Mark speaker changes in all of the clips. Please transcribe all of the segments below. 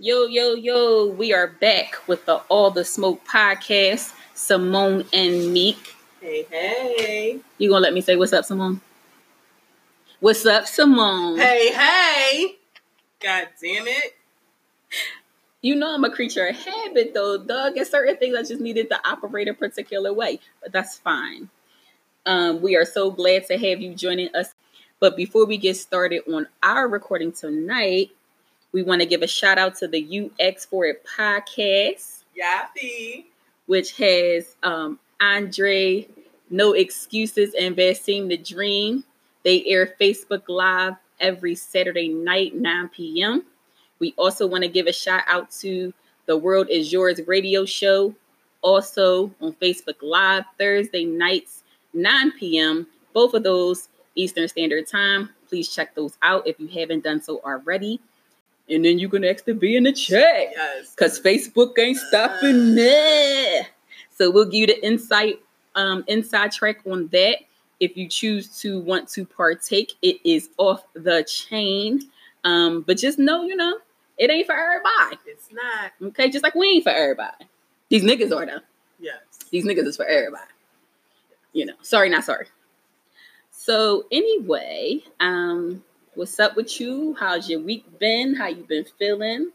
Speaker 1: Yo, yo, yo, we are back with the All the Smoke podcast. Simone and Meek.
Speaker 2: Hey, hey.
Speaker 1: You gonna let me say what's up, Simone? What's up, Simone?
Speaker 2: Hey, hey. God damn it.
Speaker 1: You know I'm a creature of habit though, Doug. And certain things I just needed to operate a particular way. But that's fine. Um, we are so glad to have you joining us. But before we get started on our recording tonight, we want to give a shout out to the UX for It podcast,
Speaker 2: Yappy.
Speaker 1: which has um, Andre, No Excuses, and Vasim the Dream. They air Facebook Live every Saturday night, 9 p.m. We also want to give a shout out to the World Is Yours radio show, also on Facebook Live Thursday nights, 9 p.m. Both of those Eastern Standard Time. Please check those out if you haven't done so already. And then you can ask to be in the chat
Speaker 2: Yes.
Speaker 1: because Facebook ain't stopping there. So we'll give you the insight, um, inside track on that. If you choose to want to partake, it is off the chain. Um, but just know, you know, it ain't for everybody.
Speaker 2: It's not.
Speaker 1: Okay, just like we ain't for everybody. These niggas are though.
Speaker 2: Yes.
Speaker 1: These niggas is for everybody. You know, sorry, not sorry. So anyway, um, what's up with you? How's your week been? How you been feeling?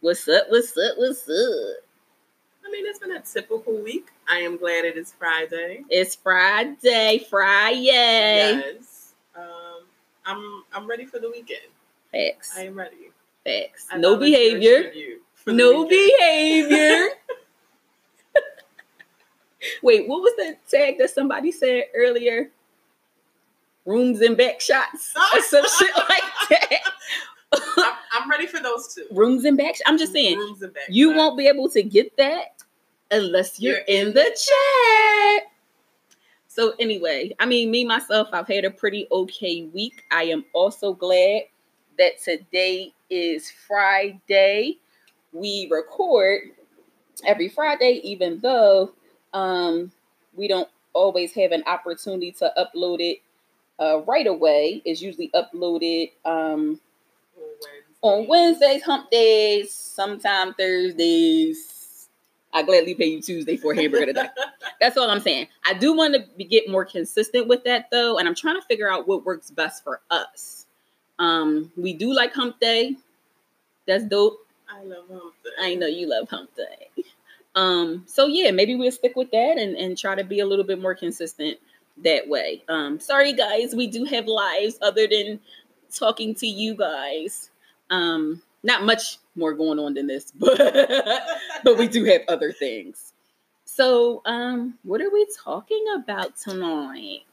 Speaker 1: What's up? What's up? What's up?
Speaker 2: I mean, it's been a typical week. I am glad it is Friday.
Speaker 1: It's Friday, Friday.
Speaker 2: Yes. Um, I'm I'm ready for the weekend.
Speaker 1: Facts,
Speaker 2: I am ready.
Speaker 1: facts.
Speaker 2: I
Speaker 1: No behavior.
Speaker 2: tribute for the
Speaker 1: No
Speaker 2: weekend.
Speaker 1: behavior. Wait, what was the tag that somebody said earlier? Rooms and back shots or some shit like that.
Speaker 2: I'm, I'm ready for those two.
Speaker 1: Rooms and back. I'm just saying,
Speaker 2: Rooms and back
Speaker 1: you
Speaker 2: shots.
Speaker 1: won't be able to get that unless you're,
Speaker 2: You're
Speaker 1: in
Speaker 2: in
Speaker 1: the chat. So anyway, I mean, me myself, I've had a pretty okay week. I am also glad that today is Friday. We record every Friday, even though um, we don't always have an opportunity to upload it uh, right away. is usually uploaded um, on Wednesdays, hump days, sometime Thursdays. I gladly pay you Tuesday for a hamburger today. That's all I'm saying. I do want to be, get more consistent with that though, and I'm trying to figure out what works best for us. Um, we do like hump day. That's dope.
Speaker 2: I love hump day.
Speaker 1: I know you love hump day. Um, so yeah, maybe we'll stick with that and, and try to be a little bit more consistent that way. Um, sorry guys, we do have lives other than talking to you guys. Um, not much more going on than this, but but we do have other things. So, um, what are we talking about tonight?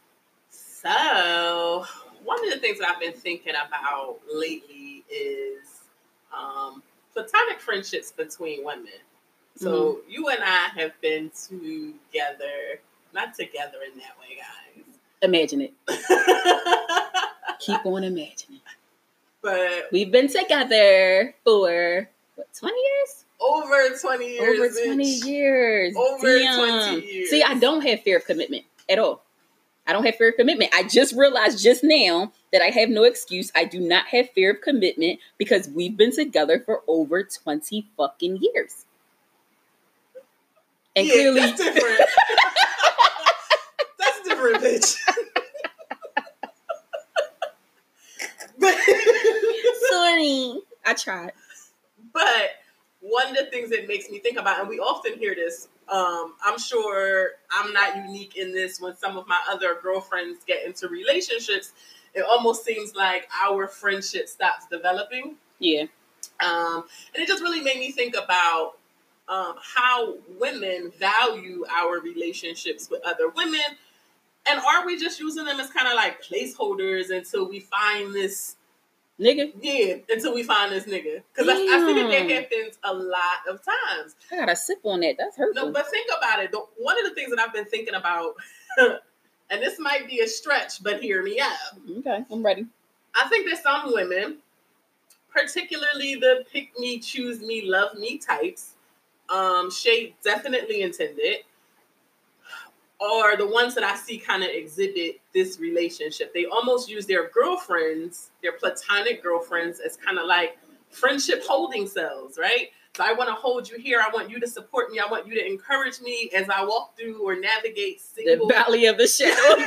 Speaker 2: So, one of the things that I've been thinking about lately is um, platonic friendships between women. So, you and I have been together, not together in that way, guys.
Speaker 1: Imagine it. Keep on imagining.
Speaker 2: but
Speaker 1: We've been together for what, 20 years?
Speaker 2: over 20 years.
Speaker 1: Over 20
Speaker 2: bitch.
Speaker 1: years.
Speaker 2: Over
Speaker 1: Damn.
Speaker 2: 20 years.
Speaker 1: See, I don't have fear of commitment at all. I don't have fear of commitment. I just realized just now that I have no excuse. I do not have fear of commitment because we've been together for over 20 fucking years. And
Speaker 2: Yeah,
Speaker 1: clearly,
Speaker 2: That's different. that's different, bitch. but,
Speaker 1: sorry. I tried.
Speaker 2: but one of the things that makes me think about, and we often hear this, um, I'm sure I'm not unique in this when some of my other girlfriends get into relationships, it almost seems like our friendship stops developing.
Speaker 1: Yeah.
Speaker 2: Um, and it just really made me think about um, how women value our relationships with other women. And are we just using them as kind of like placeholders until we find this,
Speaker 1: Nigga,
Speaker 2: yeah, until we find this nigga? Because I, I think that that happens a lot of times.
Speaker 1: I gotta sip on that. That's hurtful.
Speaker 2: No, but think about it. The, one of the things that I've been thinking about, and this might be a stretch, but hear me out.
Speaker 1: okay, I'm ready.
Speaker 2: I think that some women, particularly the pick me, choose me, love me types, um, Shay definitely intended, are the ones that I see kind of exhibit this relationship. They almost use their girlfriends, their platonic girlfriends, as kind of like friendship holding cells, right? So I want to hold you here. I want you to support me. I want you to encourage me as I walk through or navigate single
Speaker 1: the valley of the shadow.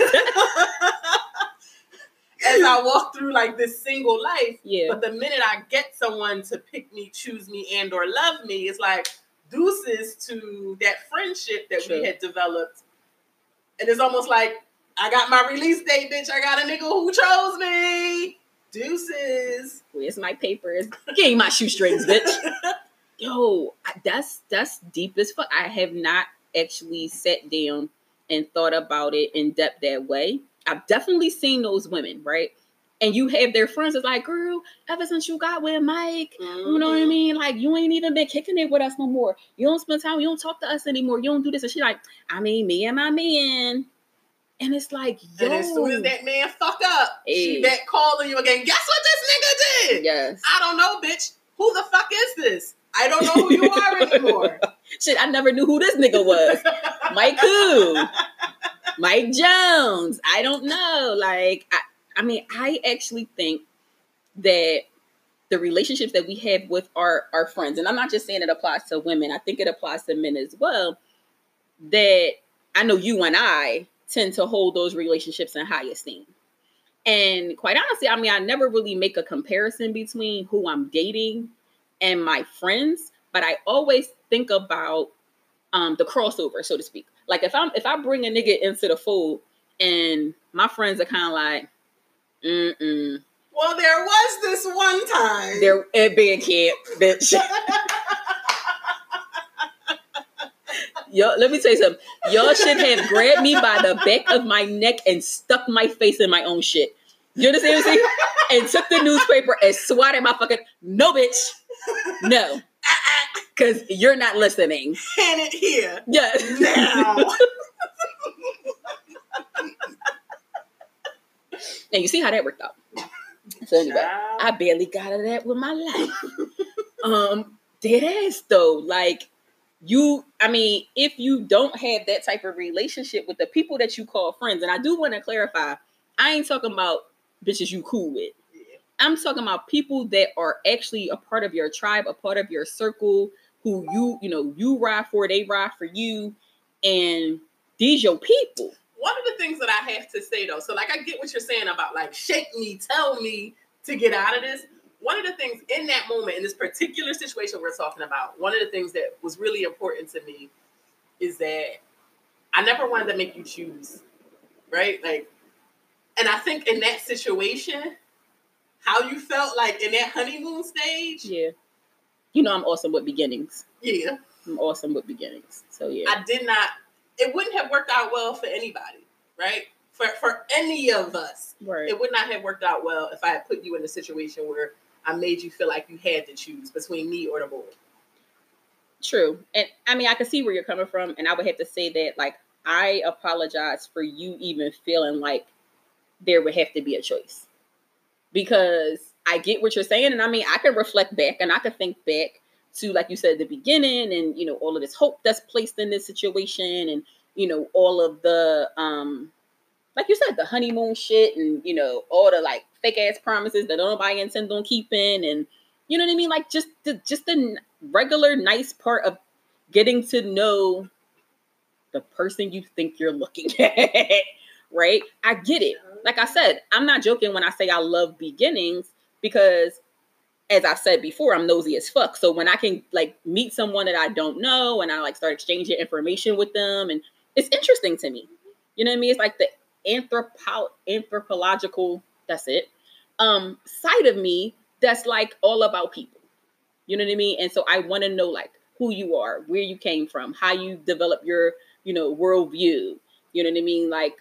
Speaker 2: as I walk through like this single life.
Speaker 1: Yeah.
Speaker 2: But the minute I get someone to pick me, choose me, and or love me, it's like deuces to that friendship that
Speaker 1: True.
Speaker 2: we had developed. And it's almost like I got my release date, bitch. I got a nigga who chose me. Deuces.
Speaker 1: Where's my papers? Me my shoestrings, bitch. Yo, that's that's deep as fuck. I have not actually sat down and thought about it in depth that way. I've definitely seen those women, right? And you have their friends it's like, girl, ever since you got with Mike, you know what I
Speaker 2: Mhm.
Speaker 1: mean? Like, you ain't even been kicking it with us no more. You don't spend time, you don't talk to us anymore. You don't do this. And she like, I mean, me and my man. And it's like, yo.
Speaker 2: And as soon as that man fuck up,
Speaker 1: Hey.
Speaker 2: she back calling you again. Guess what this nigga did?
Speaker 1: yes.
Speaker 2: I don't know, bitch. Who the fuck is this? I don't know who you are anymore.
Speaker 1: Shit, I never knew who this nigga was. Mike who? Mike Jones. I don't know. Like, I, I mean, I actually think that the relationships that we have with our our friends, and I'm not just saying it applies to women. I think it applies to men as well. That I know you and I tend to hold those relationships in high esteem. And quite honestly, I mean, I never really make a comparison between who I'm dating and my friends, but I always think about um the crossover, so to speak. Like if I'm if I bring a nigga into the fold and my friends are kind of like, mm mm,
Speaker 2: Well, there was this one time.
Speaker 1: they're at band camp, bitch. Yo, let me tell you something. Y'all should have grabbed me by the back of my neck and stuck my face in my own shit. You understand what I'm saying? And took the newspaper and swatted my fucking no, bitch, no, because you're not listening.
Speaker 2: Hand it here
Speaker 1: Yes.
Speaker 2: now.
Speaker 1: And you see how that worked out. So anyway,
Speaker 2: Child.
Speaker 1: I barely got out of that with my life. um, dead ass though. Like you, I mean, if you don't have that type of relationship with the people that you call friends, and I do want to clarify, I ain't talking about bitches you cool with.
Speaker 2: Yeah.
Speaker 1: I'm talking about people that are actually a part of your tribe, a part of your circle, who you, you know, you ride for, they ride for you, and these your people.
Speaker 2: One of the things that I have to say though, so like I get what you're saying about like shake me, tell me to get out of this. One of the things in that moment, in this particular situation we're talking about, one of the things that was really important to me is that I never wanted to make you choose, right? Like, and I think in that situation, how you felt like in that honeymoon stage,
Speaker 1: Yeah. You know I'm awesome with beginnings.
Speaker 2: yeah,
Speaker 1: I'm awesome with beginnings. So yeah.
Speaker 2: I did not. It wouldn't have worked out well for anybody, right? For for any of us,
Speaker 1: right.
Speaker 2: it would not have worked out well if I had put you in a situation where I made you feel like you had to choose between me or the boy.
Speaker 1: True. And I mean I can see where you're coming from. And I would have to say that like I apologize for you even feeling like there would have to be a choice. Because I get what you're saying. And I mean I can reflect back and I can think back to like you said the beginning and you know all of this hope that's placed in this situation and you know all of the um like you said the honeymoon shit and you know all the like fake ass promises that nobody intend on keeping and you know what I mean? Like just the just the regular nice part of getting to know the person you think you're looking at right? I get it. Like I said I'm not joking when I say I love beginnings because as I've said before, I'm nosy as fuck. So when I can like meet someone that I don't know and I like start exchanging information with them, and it's interesting to me. You know what I mean? It's like the anthropo- anthropological, that's it, um, side of me that's like all about people. You know what I mean? And so I want to know like who you are, where you came from, how you develop your, you know, worldview. You know what I mean? Like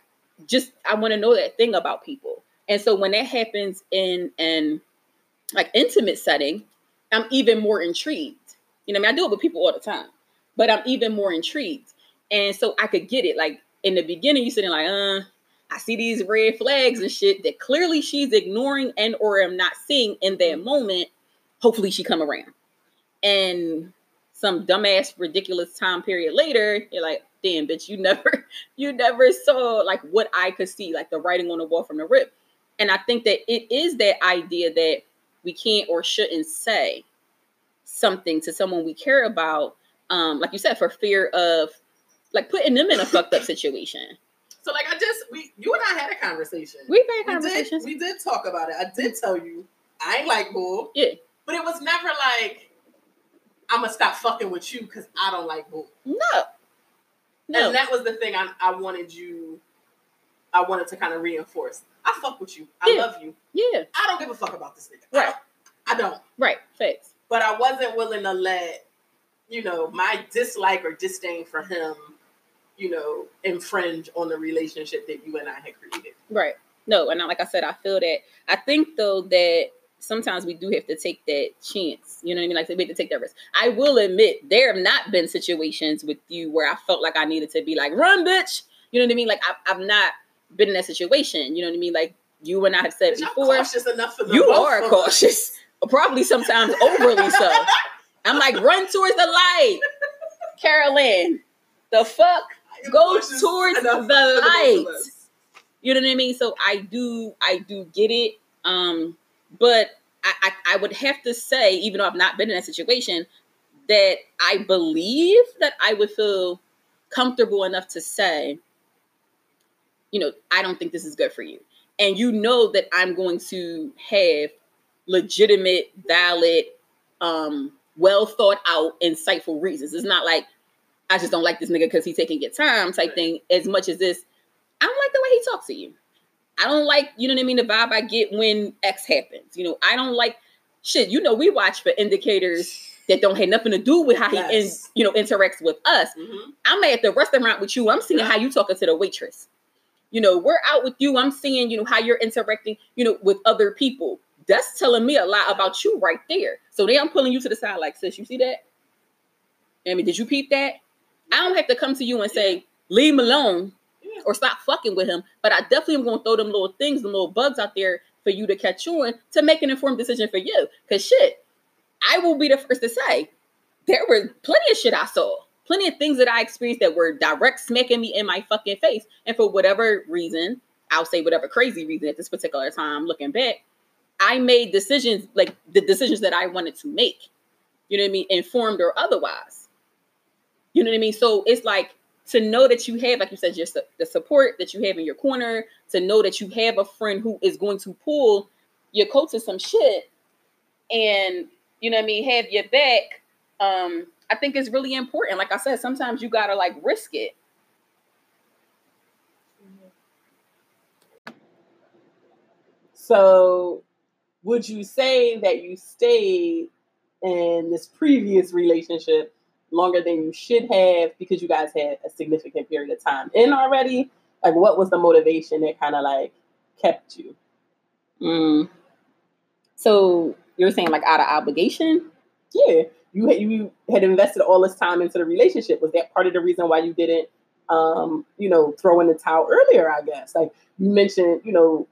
Speaker 1: just I want to know that thing about people. And so when that happens in an like intimate setting, I'm even more intrigued. You know, I mean, I do it with people all the time, but I'm even more intrigued. And so I could get it. Like in the beginning, you sitting like, uh, I see these red flags and shit that clearly she's ignoring and or am not seeing in that moment. Hopefully she come around. And some dumbass ridiculous time period later, you're like, damn, bitch, you never, you never saw like what I could see, like the writing on the wall from the rip. And I think that it is that idea that we can't or shouldn't say something to someone we care about, um, like you said, for fear of like putting them in a fucked up situation.
Speaker 2: So like I just we you and I had a conversation.
Speaker 1: We've had
Speaker 2: We did,
Speaker 1: conversations.
Speaker 2: we did talk about it. I did tell you I ain't like bull.
Speaker 1: Yeah.
Speaker 2: But it was never like I'm gonna stop fucking with you because I don't like bull.
Speaker 1: No. No.
Speaker 2: And that was the thing I, I wanted you I wanted to kind of reinforce. I fuck with you. I
Speaker 1: Yeah.
Speaker 2: love you.
Speaker 1: yeah.
Speaker 2: I don't give a fuck about this nigga.
Speaker 1: Right.
Speaker 2: I don't.
Speaker 1: Right. Facts.
Speaker 2: But I wasn't willing to let, you know, my dislike or disdain for him, you know, infringe on the relationship that you and I had created.
Speaker 1: Right. No, and like I said, I feel that. I think though that sometimes we do have to take that chance. You know what I mean? Like we have to take that risk. I will admit there have not been situations with you where I felt like I needed to be like, run, bitch. You know what I mean? Like I've, I've not been in that situation. You know what I mean? Like you and I have said
Speaker 2: But
Speaker 1: before.
Speaker 2: cautious enough for the
Speaker 1: You are cautious. Probably sometimes overly so. I'm like, run towards the light. Carolyn, the fuck? Go towards the
Speaker 2: for both of
Speaker 1: light. You know what I mean? So I do, I do get it. Um, but I, I, I would have to say, even though I've not been in that situation, that I believe that I would feel comfortable enough to say, you know, I don't think this is good for you. And you know that I'm going to have legitimate, valid, um, well thought out, insightful reasons. It's not like I just don't like this nigga because he's taking your time type
Speaker 2: Right.
Speaker 1: thing, as much as this I don't like the way he talks to you. I don't like, you know what I mean, the vibe I get when X happens. You know, I don't like shit. You know, we watch for indicators that don't have nothing to do with how he, in, you know, interacts with us.
Speaker 2: Mhm.
Speaker 1: I'm at the restaurant with you. I'm seeing
Speaker 2: Yeah.
Speaker 1: how you talking to the waitress. You know, we're out with you. I'm seeing, you know, how you're interacting, you know, with other people. That's telling me a lot about you right there. So then I'm pulling you to the side, like, sis, you see that? Mean, did you peep that? I don't have to come to you and say, leave him alone or stop fucking with him. But I definitely am going to throw them little things, them little bugs out there for you to catch on to make an informed decision for you. Because shit, I will be the first to say there was plenty of shit I saw, plenty of things that I experienced that were direct smacking me in my fucking face. And for whatever reason, I'll say whatever crazy reason at this particular time, looking back, I made decisions like the decisions that I wanted to make. You know what I mean? Informed or otherwise. You know what I mean? So it's like to know that you have, like you said, just the, support that you have in your corner, to know that you have a friend who is going to pull your coat to some shit and you know what I mean, have your back. Um, I think it's really important. Like I said, sometimes you gotta like risk it.
Speaker 3: So, would you say that you stayed in this previous relationship longer than you should have because you guys had a significant period of time in already? Like, what was the motivation that kind of like kept you?
Speaker 1: Mm. So you're saying like out of obligation?
Speaker 3: Yeah, you had, you had invested all this time into the relationship. Was that part of the reason why you didn't, um, you know, throw in the towel earlier? I guess like you mentioned, you know,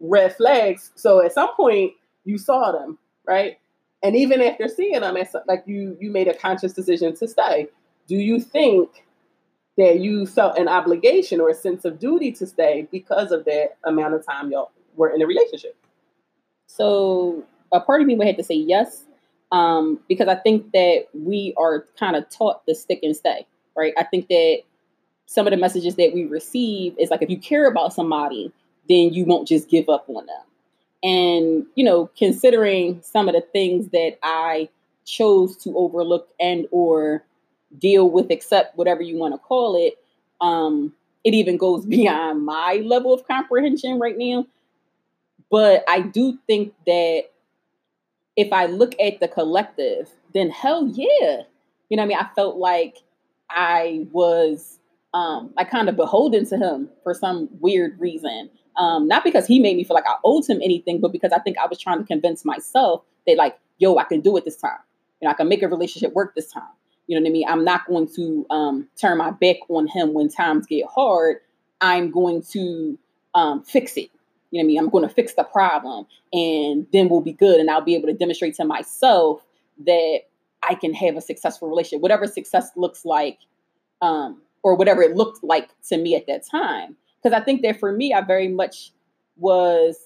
Speaker 3: red flags. So at some point you saw them, right? And even after seeing them, it's like you you made a conscious decision to stay. Do you think that you felt an obligation or a sense of duty to stay because of that amount of time y'all were in a relationship?
Speaker 1: So a part of me would have to say yes, um, because I think that we are kind of taught to stick and stay, right? I think that some of the messages that we receive is like if you care about somebody, then you won't just give up on them. And you know, considering some of the things that I chose to overlook and or deal with, accept whatever you want to call it, um, it even goes beyond my level of comprehension right now. But I do think that if I look at the collective, then hell yeah. You know what I mean? I felt like I was um like kind of beholden to him for some weird reason. Um, not because he made me feel like I owed him anything, but because I think I was trying to convince myself that like, yo, I can do it this time. You know, I can make a relationship work this time. You know what I mean? I'm not going to um turn my back on him when times get hard. I'm going to um fix it. You know what I mean? I'm going to fix the problem and then we'll be good. And I'll be able to demonstrate to myself that I can have a successful relationship, whatever success looks like, um, or whatever it looked like to me at that time. Because I think that for me, I very much was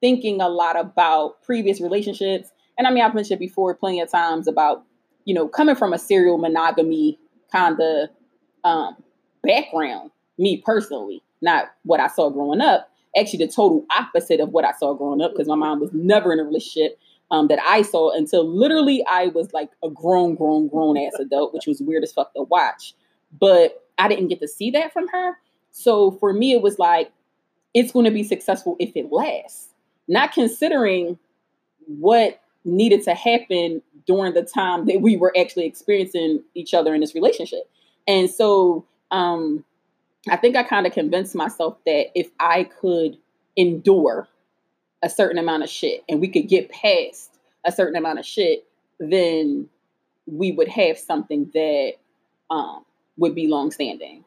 Speaker 1: thinking a lot about previous relationships. And I mean, I've mentioned before plenty of times about, you know, coming from a serial monogamy kind of um, background, me personally, not what I saw growing up. Actually, the total opposite of what I saw growing up because my mom was never in a relationship um, that I saw until literally I was like a grown, grown, grown ass adult, which was weird as fuck to watch. But I didn't get to see that from her. So for me, it was like, it's going to be successful if it lasts. Not considering what needed to happen during the time that we were actually experiencing each other in this relationship. And so um, I think I kind of convinced myself that if I could endure a certain amount of shit and we could get past a certain amount of shit, then we would have something that um, would be long standing.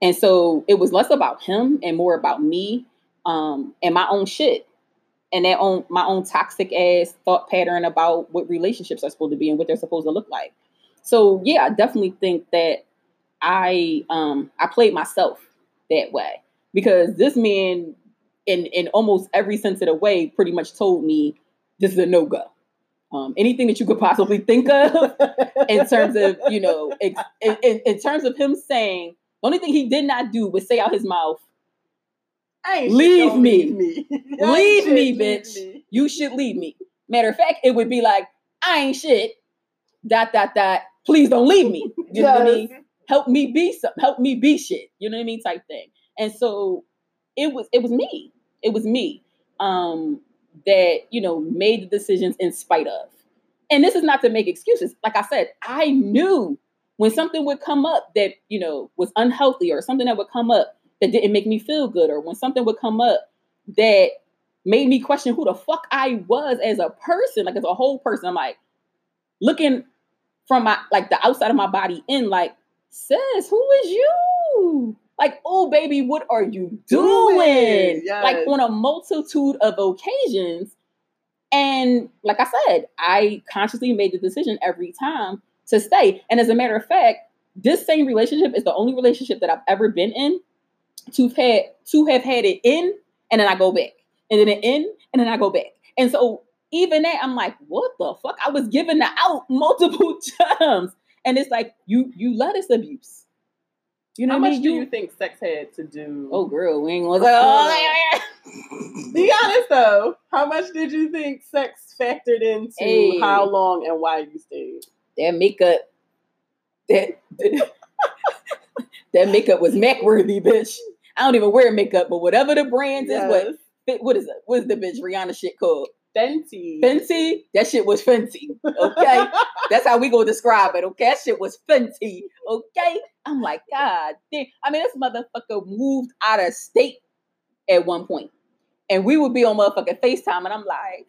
Speaker 1: And so it was less about him and more about me um, and my own shit and that own my own toxic ass thought pattern about what relationships are supposed to be and what they're supposed to look like. So yeah, I definitely think that I um I played myself that way because this man in in almost every sense of the way pretty much told me this is a no go. Um, anything that you could possibly think of in terms of you know in, in, in terms of him saying the only thing he did not do was say out his mouth leave me. Leave me, leave me bitch. Me. You should leave me. Matter of fact, it would be like, I ain't shit. Dot dot dot. Please don't leave me. You yes. know what I mean? Help me be some. Help me be shit. You know what I mean? Type thing. And so it was. It was me. It was me. Um, that you know made the decisions in spite of. And this is not to make excuses. Like I said, I knew when something would come up that you know was unhealthy or something that would come up that didn't make me feel good, or when something would come up that made me question who the fuck I was as a person, like as a whole person. I'm like looking from my like the outside of my body in, like, sis, who is you? Like, oh baby, what are you doing? Yes. Like on a multitude of occasions. And like I said, I consciously made the decision every time to stay. And as a matter of fact, this same relationship is the only relationship that I've ever been in to have had to have had it in and then I go back. And then it in and then I go back. And so even that, I'm like, what the fuck? I was given the out multiple times. And it's like, you you let us abuse.
Speaker 3: You know How much mean? do you, you, think sex had to do?
Speaker 1: Oh, girl, we ain't gonna say, oh,
Speaker 3: Be honest though. How much did you think sex factored into hey. how long and why you stayed?
Speaker 1: That makeup, that that makeup was Mac worthy, bitch. I don't even wear makeup, but whatever the brand yes. is, what what is it? What's the bitch Rihanna shit called?
Speaker 3: Fenty.
Speaker 1: Fenty? That shit was Fenty. Okay. That's how we gonna describe it. Okay. That shit was Fenty. Okay. I'm like, God damn. I mean, this motherfucker moved out of state at one point. And we would be on motherfucking FaceTime, and I'm like,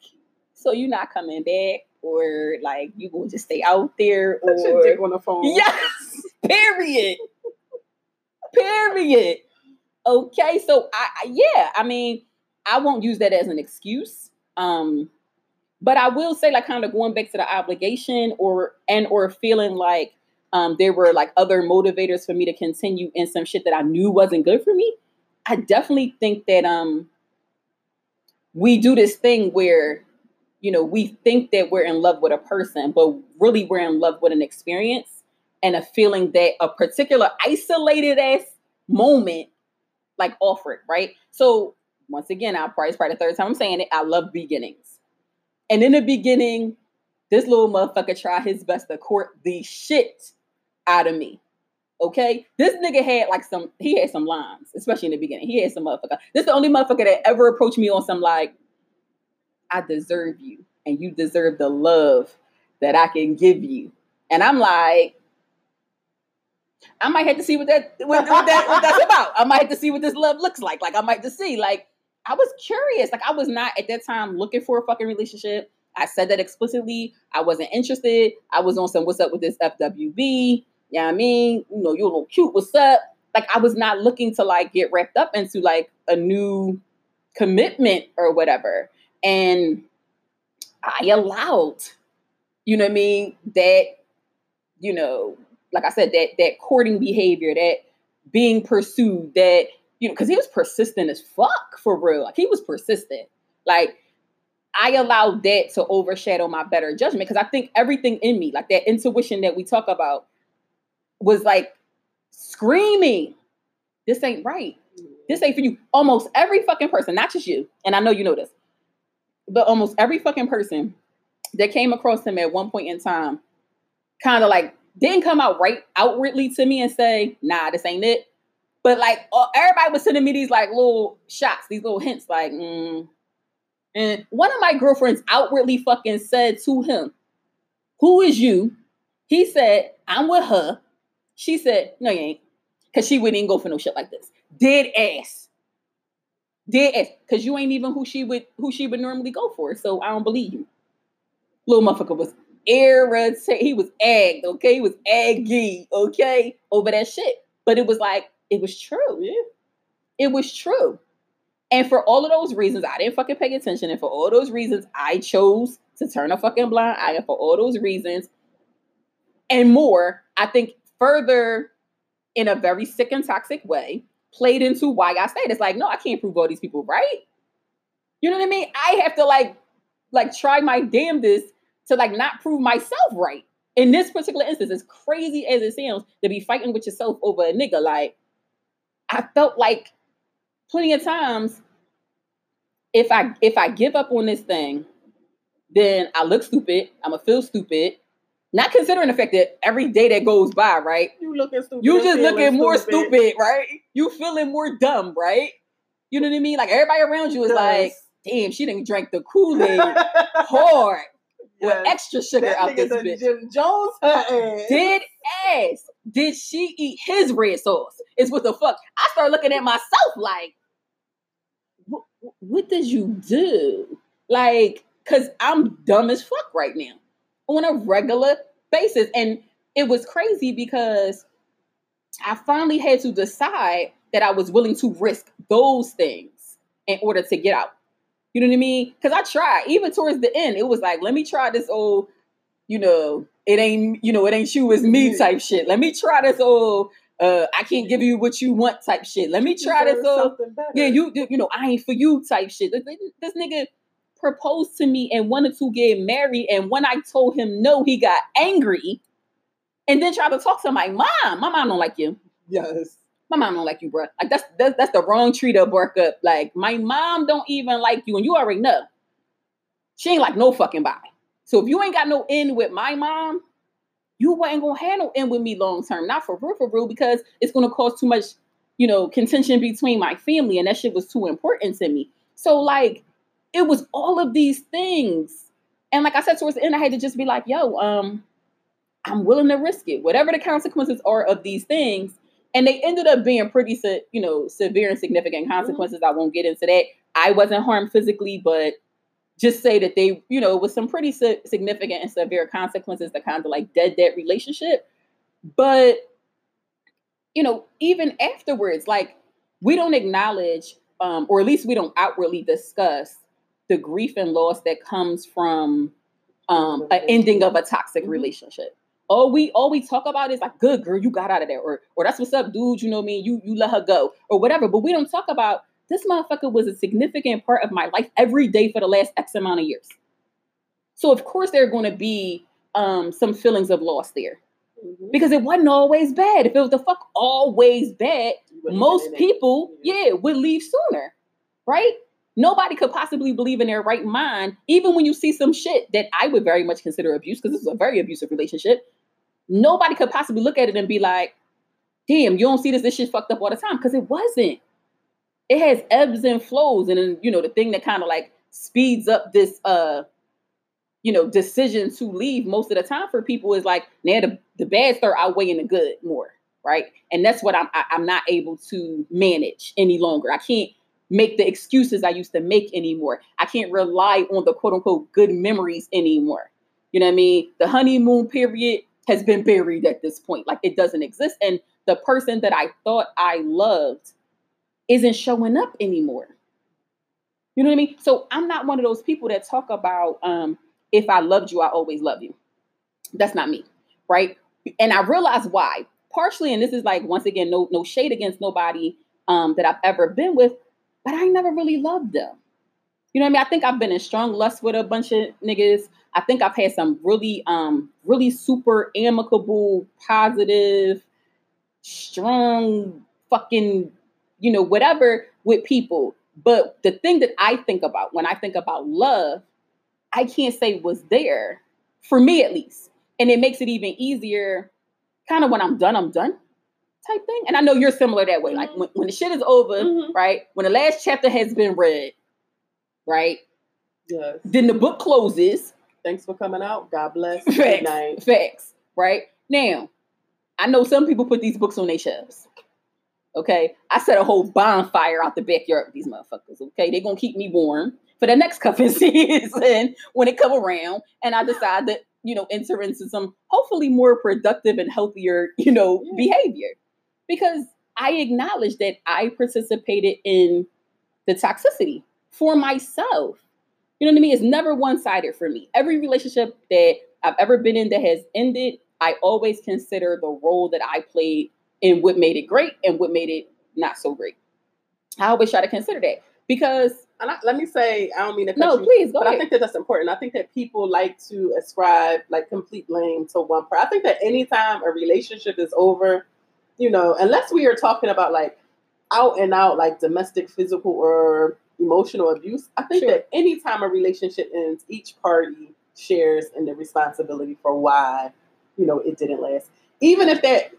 Speaker 1: so you not coming back? Or like you gonna just stay out there?
Speaker 3: Or dick on the phone.
Speaker 1: Yes. Period. Period. Okay, so I, I yeah, I mean, I won't use that as an excuse. Um, but I will say, like, kind of going back to the obligation or and or feeling like um, there were like other motivators for me to continue in some shit that I knew wasn't good for me. I definitely think that um we do this thing where you know we think that we're in love with a person, but really we're in love with an experience and a feeling that a particular isolated ass moment like offered, right? So once again, I'll probably probably the third time I'm saying it. I love beginnings. And in the beginning, this little motherfucker tried his best to court the shit out of me. Okay, this nigga had like some, he had some lines, especially in the beginning. He had some motherfucker. This is the only motherfucker that ever approached me on some like, I deserve you, and you deserve the love that I can give you. And I'm like, I might have to see what that what, what that what that's about. I might have to see what this love looks like. Like I might to see. Like I was curious. Like I was not at that time looking for a fucking relationship. I said that explicitly. I wasn't interested. I was on some what's up with this FWB. You know I mean, you know, you're a little cute. What's up? Like I was not looking to like get wrapped up into like a new commitment or whatever. And I allowed, you know what I mean, that, you know, like I said, that that courting behavior, that being pursued, that you know, because he was persistent as fuck for real. Like he was persistent. Like I allowed that to overshadow my better judgment because I think everything in me, like that intuition that we talk about, was like screaming, This ain't right. This ain't for you. Almost every fucking person, not just you, and I know you know this, but almost every fucking person that came across him at one point in time kind of like didn't come out right outwardly to me and say, nah, this ain't it. But like everybody was sending me these like little shots, these little hints, like, mm. and one of my girlfriends outwardly fucking said to him, Who is you? He said, I'm with her. She said, No, you ain't. Cause she wouldn't even go for no shit like this. Dead ass. Dead ass. Cause you ain't even who she would who she would normally go for. So I don't believe you. Little motherfucker was irritated. He was egged, okay? He was aggy, okay, over that shit. But it was like, it was true. Yeah. It was true. And for all of those reasons, I didn't fucking pay attention. And for all those reasons, I chose to turn a fucking blind eye. And for all those reasons and more, I think further in a very sick and toxic way played into why I stayed. It's like, no, I can't prove all these people right. You know what I mean? I have to like, like try my damnedest to like not prove myself right. In this particular instance, as crazy as it sounds, to be fighting with yourself over a nigga, like I felt like plenty of times if I if I give up on this thing, then I look stupid. I'ma feel stupid. Not considering the fact that every day that goes by, right?
Speaker 3: You looking stupid.
Speaker 1: You just looking more stupid. stupid. right? You feeling more dumb, right? You know what I mean? Like everybody around you is yes. like, damn, she didn't drink the Kool-Aid hard with extra sugar that out this bitch.
Speaker 3: Jim Jones her ass.
Speaker 1: Did ass. Did she eat his red sauce? Is what the fuck. I start looking at myself like, what, did you do? Like, cause I'm dumb as fuck right now on a regular basis. And it was crazy because I finally had to decide that I was willing to risk those things in order to get out. You know what I mean? Because I tried. Even towards the end, it was like, let me try this old, you know, it ain't, you know, it ain't you, it's me type shit. Let me try this old, uh, I can't give you what you want type shit. Let me try this old, yeah, you, you know, I ain't for you type shit. This, this nigga proposed to me and wanted to get married, and when I told him no, he got angry, and then tried to talk to my mom. My mom don't like you.
Speaker 3: Yes
Speaker 1: my mom don't like you, bro. Like that's that's that's the wrong tree to bark up. Like my mom don't even like you, and you already know. She ain't like no fucking body. So if you ain't got no end with my mom, you wasn't gonna have no end with me long term. Not for real, for real, because it's gonna cause too much, you know, contention between my family, and that shit was too important to me. So like, it was all of these things, and like I said towards the end, I had to just be like, yo, um, I'm willing to risk it, whatever the consequences are of these things and they ended up being pretty, you know, severe and significant consequences. Mm-hmm. I won't get into that. I wasn't harmed physically, but just say that they, you know, with some pretty significant and severe consequences that kind of like dead that relationship. But you know, even afterwards, like we don't acknowledge, um, or at least we don't outwardly discuss the grief and loss that comes from um, an ending of a toxic mm-hmm. relationship all we all we talk about is like, good girl, you got out of there, or or that's what's up, dude. You know what I mean? You you let her go, or whatever. But we don't talk about this motherfucker was a significant part of my life every day for the last X amount of years. So of course there are going to be um, some feelings of loss there. Mm-hmm. Because it wasn't always bad. If it was the fuck always bad, most people, yeah, would leave sooner, right? Nobody could possibly believe in their right mind, even when you see some shit that I would very much consider abuse, because this is a very abusive relationship nobody could possibly look at it and be like, damn, you don't see this, this shit fucked up all the time. Because it wasn't. It has ebbs and flows. And you know, the thing that kind of like speeds up this uh, you know, decision to leave most of the time for people is like, now the, the bad start outweighing the good more, right? And that's what I'm I, am i am not able to manage any longer. I can't make the excuses I used to make anymore. I can't rely on the quote unquote good memories anymore. You know what I mean? The honeymoon period has been buried at this point. Like it doesn't exist. And the person that I thought I loved isn't showing up anymore. You know what I mean? So I'm not one of those people that talk about um, if I loved you, I always love you. That's not me, right? And I realize why. Partially, and this is like once again, no no shade against nobody um, that I've ever been with, but I never really loved them. You know what I mean? I think I've been in strong lust with a bunch of niggas. I think I've had some really, um, really super amicable, positive, strong, fucking, you know, whatever with people. But the thing that I think about when I think about love, I can't say was there for me at least. And it makes it even easier, kind of when I'm done, I'm done type thing. And I know you're similar that way. Like
Speaker 3: Mm-hmm.
Speaker 1: when, when the shit is over,
Speaker 2: Mhm.
Speaker 1: right? When the last chapter has been read, right?
Speaker 3: Yes.
Speaker 1: Then the book closes.
Speaker 3: Thanks for coming out. God bless. Good night.
Speaker 1: Facts. Right? Now, I know some people put these books on their shelves. Okay. I set a whole bonfire out the backyard with these motherfuckers. Okay. They're gonna keep me warm for the next cuffing season when it come around. And I decide that, you know, enter into some hopefully more productive and healthier, you know,
Speaker 3: Yeah.
Speaker 1: behavior. Because I acknowledge that I participated in the toxicity for myself. You know what I mean? It's never one sided for me. Every relationship that I've ever been in that has ended, I always consider the role that I played in what made it great and what made it not so great. I always try to consider that because
Speaker 3: And I, let me say, I don't mean to cut
Speaker 1: no,
Speaker 3: you,
Speaker 1: please go
Speaker 3: but I think that that's important. I think that people like to ascribe like complete blame to one part. I think that anytime a relationship is over, you know, unless we are talking about like out and out like domestic, physical, or emotional abuse, I think
Speaker 1: Sure.
Speaker 3: that anytime a relationship ends, each party shares in the responsibility for why, you know, it didn't last. Even if that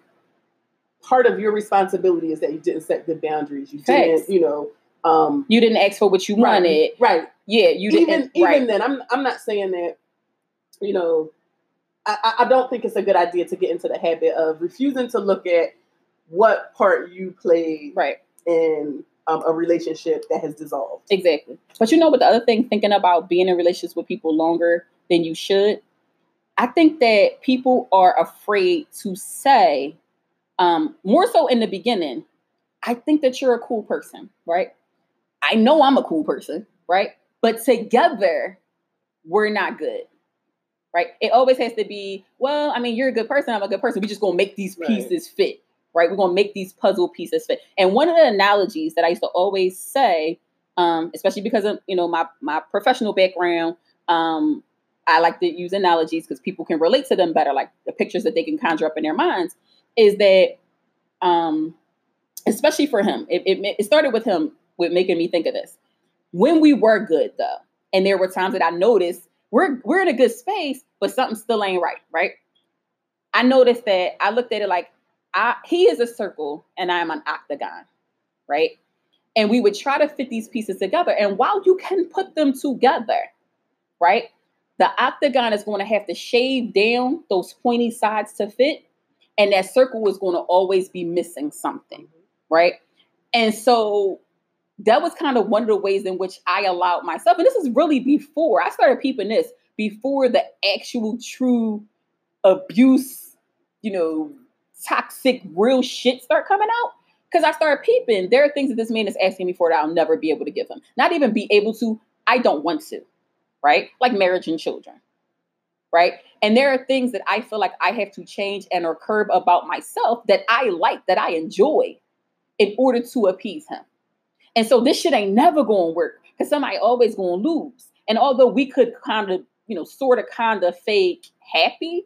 Speaker 3: part of your responsibility is that you didn't set good boundaries, you
Speaker 1: Facts.
Speaker 3: didn't, you know, um,
Speaker 1: you didn't ask for what you
Speaker 3: right,
Speaker 1: wanted.
Speaker 3: right
Speaker 1: Yeah, you
Speaker 3: even
Speaker 1: didn't.
Speaker 3: even
Speaker 1: right.
Speaker 3: then, I'm I'm not saying that, you know, I, I- I don't think it's a good idea to get into the habit of refusing to look at what part you played
Speaker 1: right.
Speaker 3: in um, a relationship that has dissolved.
Speaker 1: Exactly. But you know what the other thing, thinking about being in relationships with people longer than you should, I think that people are afraid to say, um, more so in the beginning, I think that you're a cool person, right? I know I'm a cool person, right? But together, we're not good. Right? It always has to be, well, I mean, you're a good person, I'm a good person. We just gonna make these
Speaker 3: Right.
Speaker 1: pieces fit, right? We're gonna make these puzzle pieces fit. And one of the analogies that I used to always say, um, especially because of you know my my professional background, um, I like to use analogies because people can relate to them better, like the pictures that they can conjure up in their minds. Is that, um, especially for him, it, it it started with him with making me think of this. When we were good though, and there were times that I noticed we're we're in a good space, but something still ain't right, right? I noticed that I looked at it like I he is a circle and I'm an octagon, right? And we would try to fit these pieces together. And while you can put them together, right? The octagon is going to have to shave down those pointy sides to fit, and that circle was going to always be missing something, right? And so that was kind of one of the ways in which I allowed myself, and this is really before I started peeping this, before the actual true abuse, you know, toxic, real shit start coming out. Because I started peeping, there are things that this man is asking me for that I'll never be able to give him. Not even be able to, I don't want to, right? Like marriage and children, right? And there are things that I feel like I have to change and or curb about myself that I like, that I enjoy in order to appease him. And so this shit ain't never gonna work because somebody always gonna lose. And although we could kind of, you know, sort of kind of fake happy,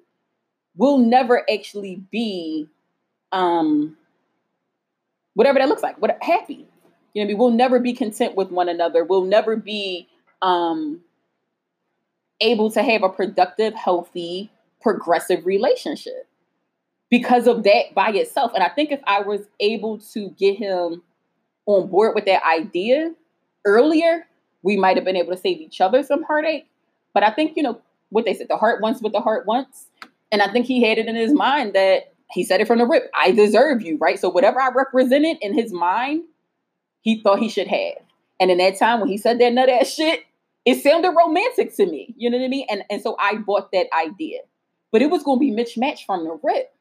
Speaker 1: we'll never actually be um whatever that looks like, what happy. You know? We'll never be content with one another. We'll never be um able to have a productive, healthy, progressive relationship because of that by itself. And I think if I was able to get him on board with that idea earlier, we might have been able to save each other some heartache. But I think, you know, what they said, the heart wants what the heart wants. And I think he had it in his mind that he said it from the rip I deserve you, right? So whatever I represented in his mind, he thought he should have. And in that time when he said that nut ass shit, it sounded romantic to me. You know what I mean? And, and so I bought that idea. But it was going to be mismatched from the rip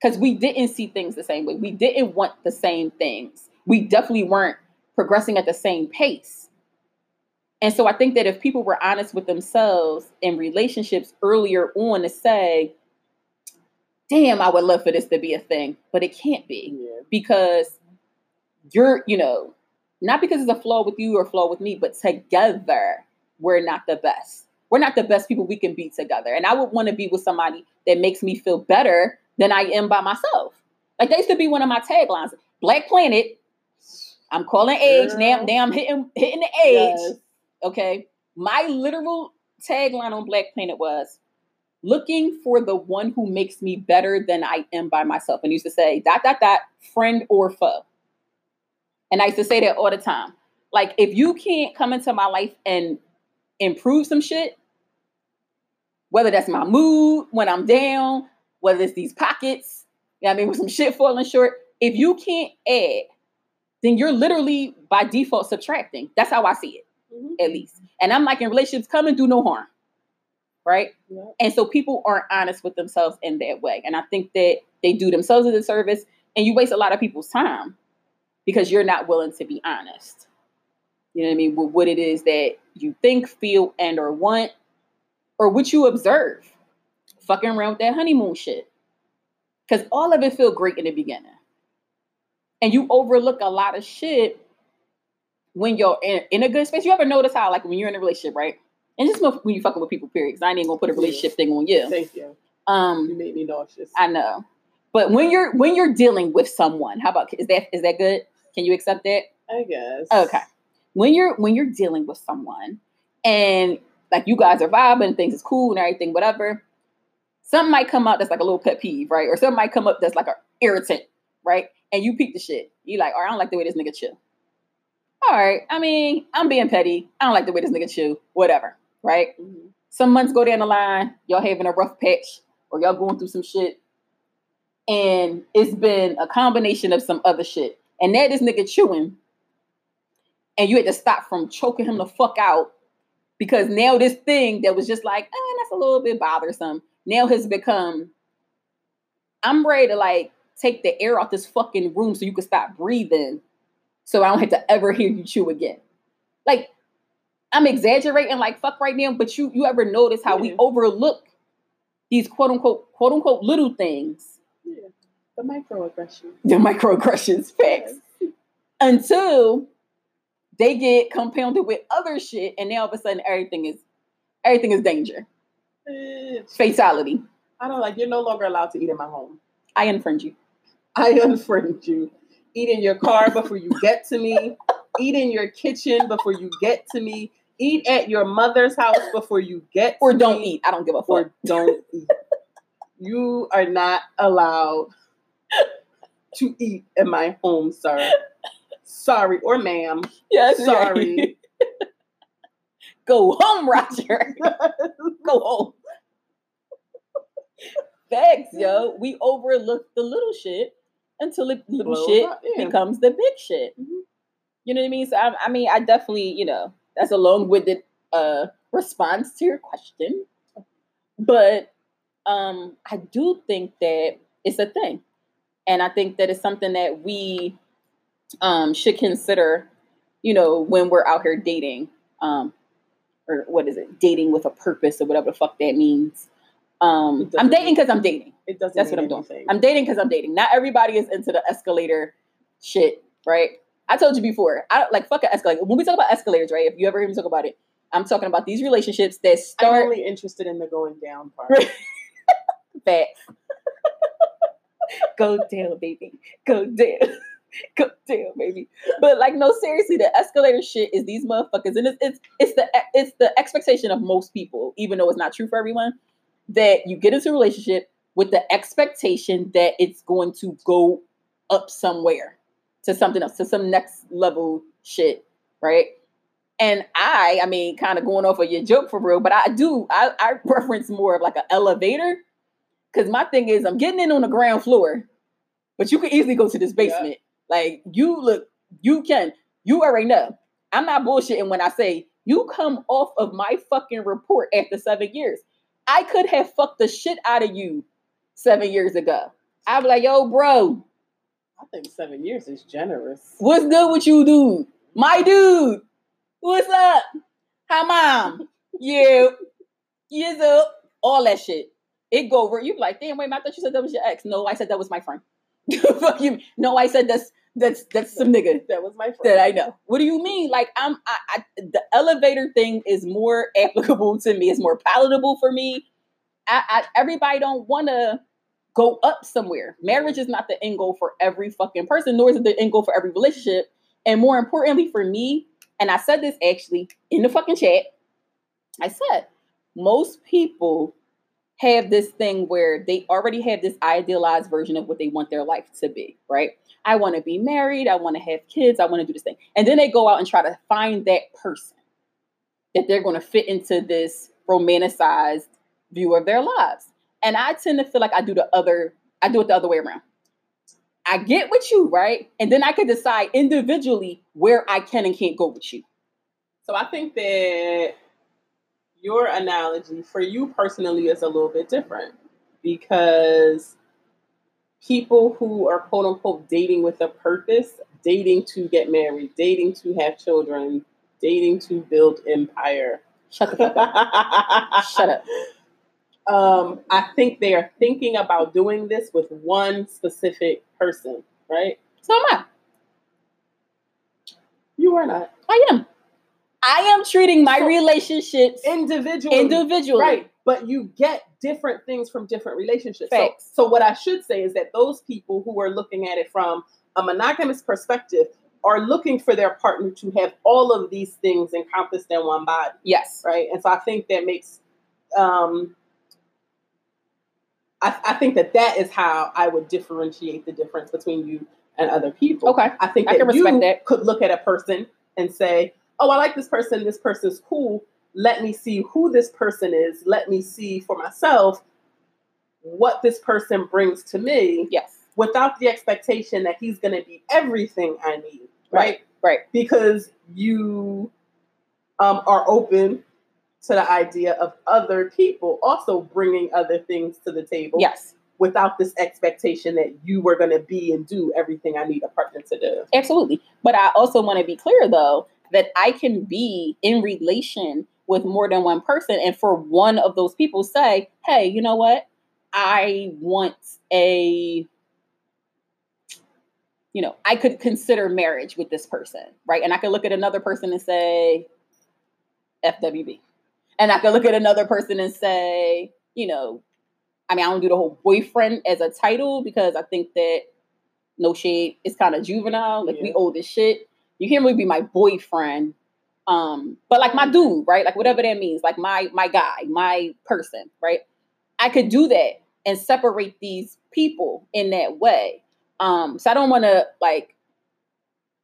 Speaker 1: because we didn't see things the same way. We didn't want the same things. We definitely weren't progressing at the same pace. And so I think that if people were honest with themselves in relationships earlier on to say, damn, I would love for this to be a thing, but it can't be
Speaker 3: Yeah.
Speaker 1: because you're, you know, not because it's a flaw with you or flaw with me, but together we're not the best. We're not the best people we can be together. And I would want to be with somebody that makes me feel better than I am by myself. Like that used to be one of my taglines. Black Planet. I'm calling age. Now, now I'm hitting hitting the age.
Speaker 3: Yes.
Speaker 1: Okay. My literal tagline on Black Planet was looking for the one who makes me better than I am by myself. And used to say dot dot dot friend or foe. And I used to say that all the time. Like if you can't come into my life and improve some shit, whether that's my mood when I'm down, whether it's these pockets, you know what I mean, with some shit falling short, if you can't add, then you're literally by default subtracting. That's how I see it,
Speaker 3: Mhm.
Speaker 1: at least. And I'm like in relationships, come and do no harm. Right?
Speaker 3: Yeah.
Speaker 1: And so people aren't honest with themselves in that way. And I think that they do themselves a disservice and you waste a lot of people's time because you're not willing to be honest. You know what I mean? With what it is that you think, feel, and or want, or what you observe. Fucking around with that honeymoon shit. Because all of it feel great in the beginning. And you overlook a lot of shit when you're in, in a good space. You ever notice how, like, when you're in a relationship, right? And just when you're fucking with people, period. Because I ain't even gonna put a relationship thing on you.
Speaker 3: Thank you. You
Speaker 1: Um,
Speaker 3: made me nauseous.
Speaker 1: I know. But when you're when you're dealing with someone, how about is that is that good? Can you accept it?
Speaker 3: I guess.
Speaker 1: Okay. When you're when you're dealing with someone and like you guys are vibing, things is cool and everything, whatever. Something might come up that's like a little pet peeve, right? Or something might come up that's like an irritant, right? And you peep the shit. You like, all right, I don't like the way this nigga chill. All right. I mean, I'm being petty. I don't like the way this nigga chill. Whatever. Right?
Speaker 3: Mhm.
Speaker 1: Some months go down the line, y'all having a rough patch, or y'all going through some shit. And it's been a combination of some other shit. And now this nigga chewing and you had to stop from choking him the fuck out because now this thing that was just like, eh, that's a little bit bothersome, now has become, I'm ready to like take the air out this fucking room so you can stop breathing so I don't have to ever hear you chew again. Like, I'm exaggerating like fuck right now, but you you ever notice how we overlook these quote unquote quote unquote little things.
Speaker 3: The microaggression.
Speaker 1: the microaggressions, facts, until they get compounded with other shit, and now all of a sudden everything is everything is danger,
Speaker 3: Bitch.
Speaker 1: fatality.
Speaker 3: I don't like. You're no longer allowed to eat in my home.
Speaker 1: I unfriend you.
Speaker 3: I unfriend you. Eat in your car before you get to me. Eat in your kitchen before you get to me. Eat at your mother's house before you get
Speaker 1: Or don't
Speaker 3: me.
Speaker 1: eat. I don't give a fuck.
Speaker 3: Or don't eat. You are not allowed to eat in my home, sir. Sorry, or ma'am.
Speaker 1: Yes,
Speaker 3: Sorry.
Speaker 1: Go home, Roger. Go home. Facts, yo. We overlook the little shit until the little shit
Speaker 3: up, yeah.
Speaker 1: becomes the big shit.
Speaker 3: Mhm.
Speaker 1: You know what I mean? So I, I mean, I definitely, you know, that's a long-winded uh, response to your question, but um, I do think that it's a thing, and I think that it's something that we um, should consider. You know, when we're out here dating, um, or what is it? Dating with a purpose, or whatever the fuck that means. Um, I'm dating because I'm dating.
Speaker 3: It doesn't.
Speaker 1: That's what I'm doing. I'm dating because I'm dating. Not everybody is into the escalator shit, right? I told you before. I don't like fuck an escalator. When we talk about escalators, right? If you ever hear me talk about it, I'm talking about these relationships that start.
Speaker 3: I'm only interested in the going down part.
Speaker 1: fat. Go down, baby. Go down. Go down, baby. But like, no, seriously, the escalator shit is these motherfuckers, and it's it's it's the it's the expectation of most people, even though it's not true for everyone, that you get into a relationship with the expectation that it's going to go up somewhere to something else, to some next level shit, right? And I, I mean, kind of going off of your joke for real, but I do, I, I preference more of like an elevator. Cause my thing is I'm getting in on the ground floor, but you can easily go to this basement. Like you look, you can, you already know. I'm not bullshitting when I say you come off of my fucking report after seven years. I could have fucked the shit out of you seven years ago. I'd be like, yo, bro,
Speaker 3: I think seven years is generous.
Speaker 1: What's good with you, dude? My dude. What's up? Hi, mom. Yeah. Yes, up. All that shit. It go over. You like, damn, wait, I thought you said that was your ex. No, I said that was my friend. Fuck you. No, I said that's That's that's some nigga
Speaker 2: That was my friend.
Speaker 1: that I know. What do you mean? Like I'm, I, I the elevator thing is more applicable to me. It's more palatable for me. I, I everybody don't want to go up somewhere. Marriage is not the end goal for every fucking person, nor is it the end goal for every relationship. And more importantly for me, and I said this actually in the fucking chat. I said most people have this thing where they already have this idealized version of what they want their life to be, right? I want to be married, I want to have kids, I want to do this thing. And then they go out and try to find that person that they're going to fit into this romanticized view of their lives. And I tend to feel like I do the other, I do it the other way around. I get with you, right? And then I can decide individually where I can and can't go with you.
Speaker 2: So I think that your analogy for you personally is a little bit different because people who are quote unquote dating with a purpose, dating to get married, dating to have children, dating to build empire.
Speaker 1: Shut up. Shut up.
Speaker 2: Um, I think they are thinking about doing this with one specific person, right?
Speaker 1: So am I.
Speaker 2: You are not
Speaker 1: I am. I am treating my
Speaker 2: So-
Speaker 1: relationships
Speaker 2: individually,
Speaker 1: individually.
Speaker 2: Right. But you get different things from different relationships. So, so what I should say is that those people who are looking at it from a monogamous perspective are looking for their partner to have all of these things encompassed in one body,
Speaker 1: Yes.
Speaker 2: right? And so I think that makes, um, I, I think that that is how I would differentiate the difference between you and other people.
Speaker 1: Okay.
Speaker 2: I think
Speaker 1: I
Speaker 2: that
Speaker 1: can respect
Speaker 2: you
Speaker 1: that.
Speaker 2: could look at a person and say, "Oh, I like this person. This person's cool. Let me see who this person is. Let me see for myself what this person brings to me,
Speaker 1: Yes.
Speaker 2: without the expectation that he's going to be everything I need." Right?
Speaker 1: Right.
Speaker 2: Because you um, are open to the idea of other people also bringing other things to the table
Speaker 1: Yes.
Speaker 2: without this expectation that you were going to be and do everything I need a partner to do.
Speaker 1: Absolutely. But I also want to be clear though that I can be in relation with more than one person and for one of those people say, "Hey, you know what? I want a you know, I could consider marriage with this person, right? And I could look at another person and say FWB. And I could look at another person and say, you know, I mean, I don't do the whole boyfriend as a title because I think that no shade, it's kind of juvenile. Like we
Speaker 2: Yeah.
Speaker 1: old as shit. You can't really be my boyfriend. Um, but like my dude, right? Like whatever that means, like my my guy, my person, right? I could do that and separate these people in that way. Um, so I don't want to like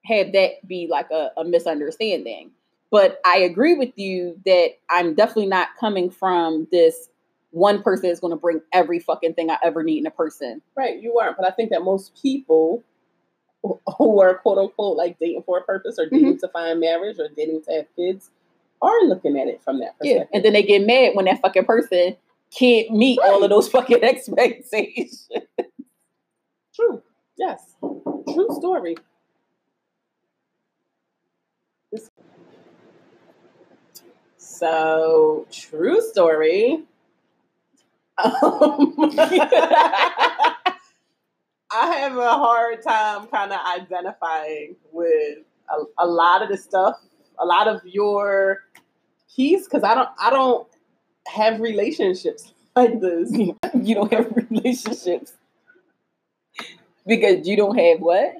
Speaker 1: have that be like a, a misunderstanding. But I agree with you that I'm definitely not coming from this one person is going to bring every fucking thing I ever need in a person.
Speaker 2: Right, you weren't. But I think that most people who- are quote unquote like dating for a purpose or dating to find marriage or dating to have kids are looking at it from that perspective. Yeah.
Speaker 1: And then they get mad when that fucking person can't meet all of those fucking expectations.
Speaker 2: True. Yes. True story. So, true story. Um, I have a hard time kind of identifying with a, a lot of the stuff, a lot of your piece, because I don't, I don't have relationships like this.
Speaker 1: you don't have relationships. Because you don't have what?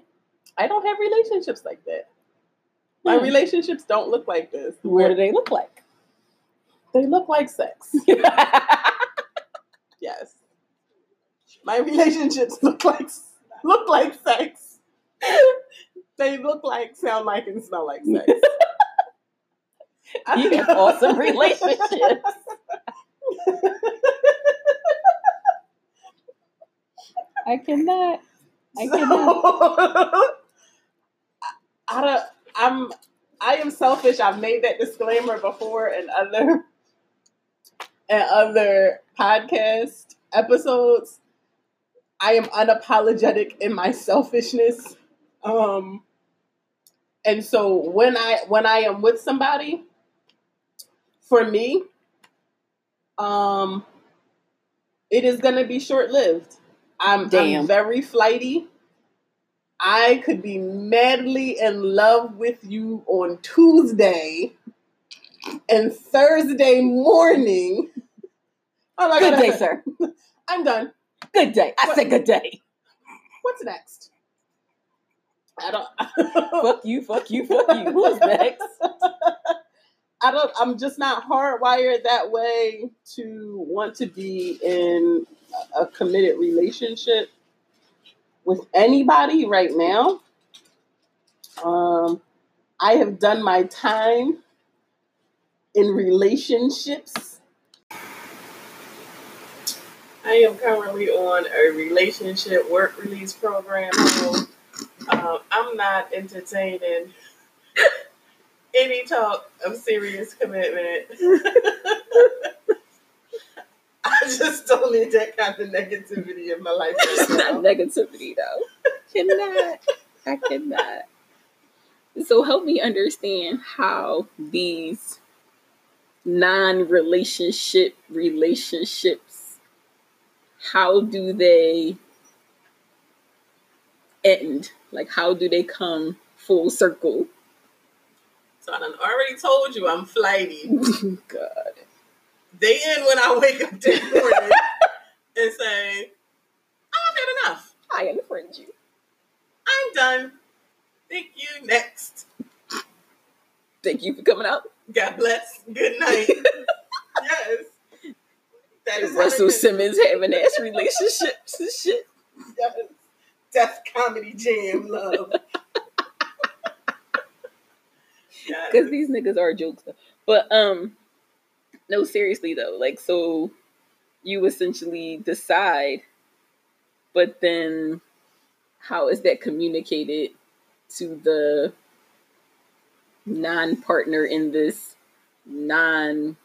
Speaker 2: I don't have relationships like that. My
Speaker 1: Hmm.
Speaker 2: relationships don't look like this.
Speaker 1: What do they look like?
Speaker 2: They look like sex. Yes. My relationships look like look like sex. They look like, sound like, and smell like sex.
Speaker 1: you have awesome relationships. I cannot. I
Speaker 2: So,
Speaker 1: cannot.
Speaker 2: I don't. I'm. I am selfish. I've made that disclaimer before in other in other podcast episodes. I am unapologetic in my selfishness. Um, and so when I when I am with somebody, for me, um, it is going to be short lived. I'm, I'm very flighty.
Speaker 3: I could be madly in love with you on Tuesday and Thursday morning. Oh my
Speaker 1: Good
Speaker 3: God,
Speaker 1: day, sir.
Speaker 3: I'm done.
Speaker 1: Good day. I said good day.
Speaker 3: What's next? I don't.
Speaker 1: Fuck you, fuck you, fuck you. Who's next?
Speaker 3: I don't. I'm just not hardwired that way to want to be in a a committed relationship with anybody right now. Um, I have done my time in relationships.
Speaker 2: I am currently on a relationship work release program. So, um, I'm not entertaining any talk of serious commitment. I just don't need that kind of negativity in my life.
Speaker 1: It's not negativity though. Cannot. I cannot. So help me understand how these non-relationship relationships how do they end? Like how do they come full circle?
Speaker 2: So I done already told you I'm flighty.
Speaker 1: God.
Speaker 2: They end when I wake up this morning and say, I've had enough.
Speaker 1: I unfriend you.
Speaker 2: I'm done. Thank you. Next.
Speaker 1: Thank you for coming out.
Speaker 2: God bless. Good night. yes. That is
Speaker 1: Russell Simmons having ass relationships and shit.
Speaker 2: Yes. Def Comedy Jam love. Yes.
Speaker 1: because these niggas are jokes. But um, no, seriously though, like so, you essentially decide, but then how is that communicated to the non-partner in this non-committed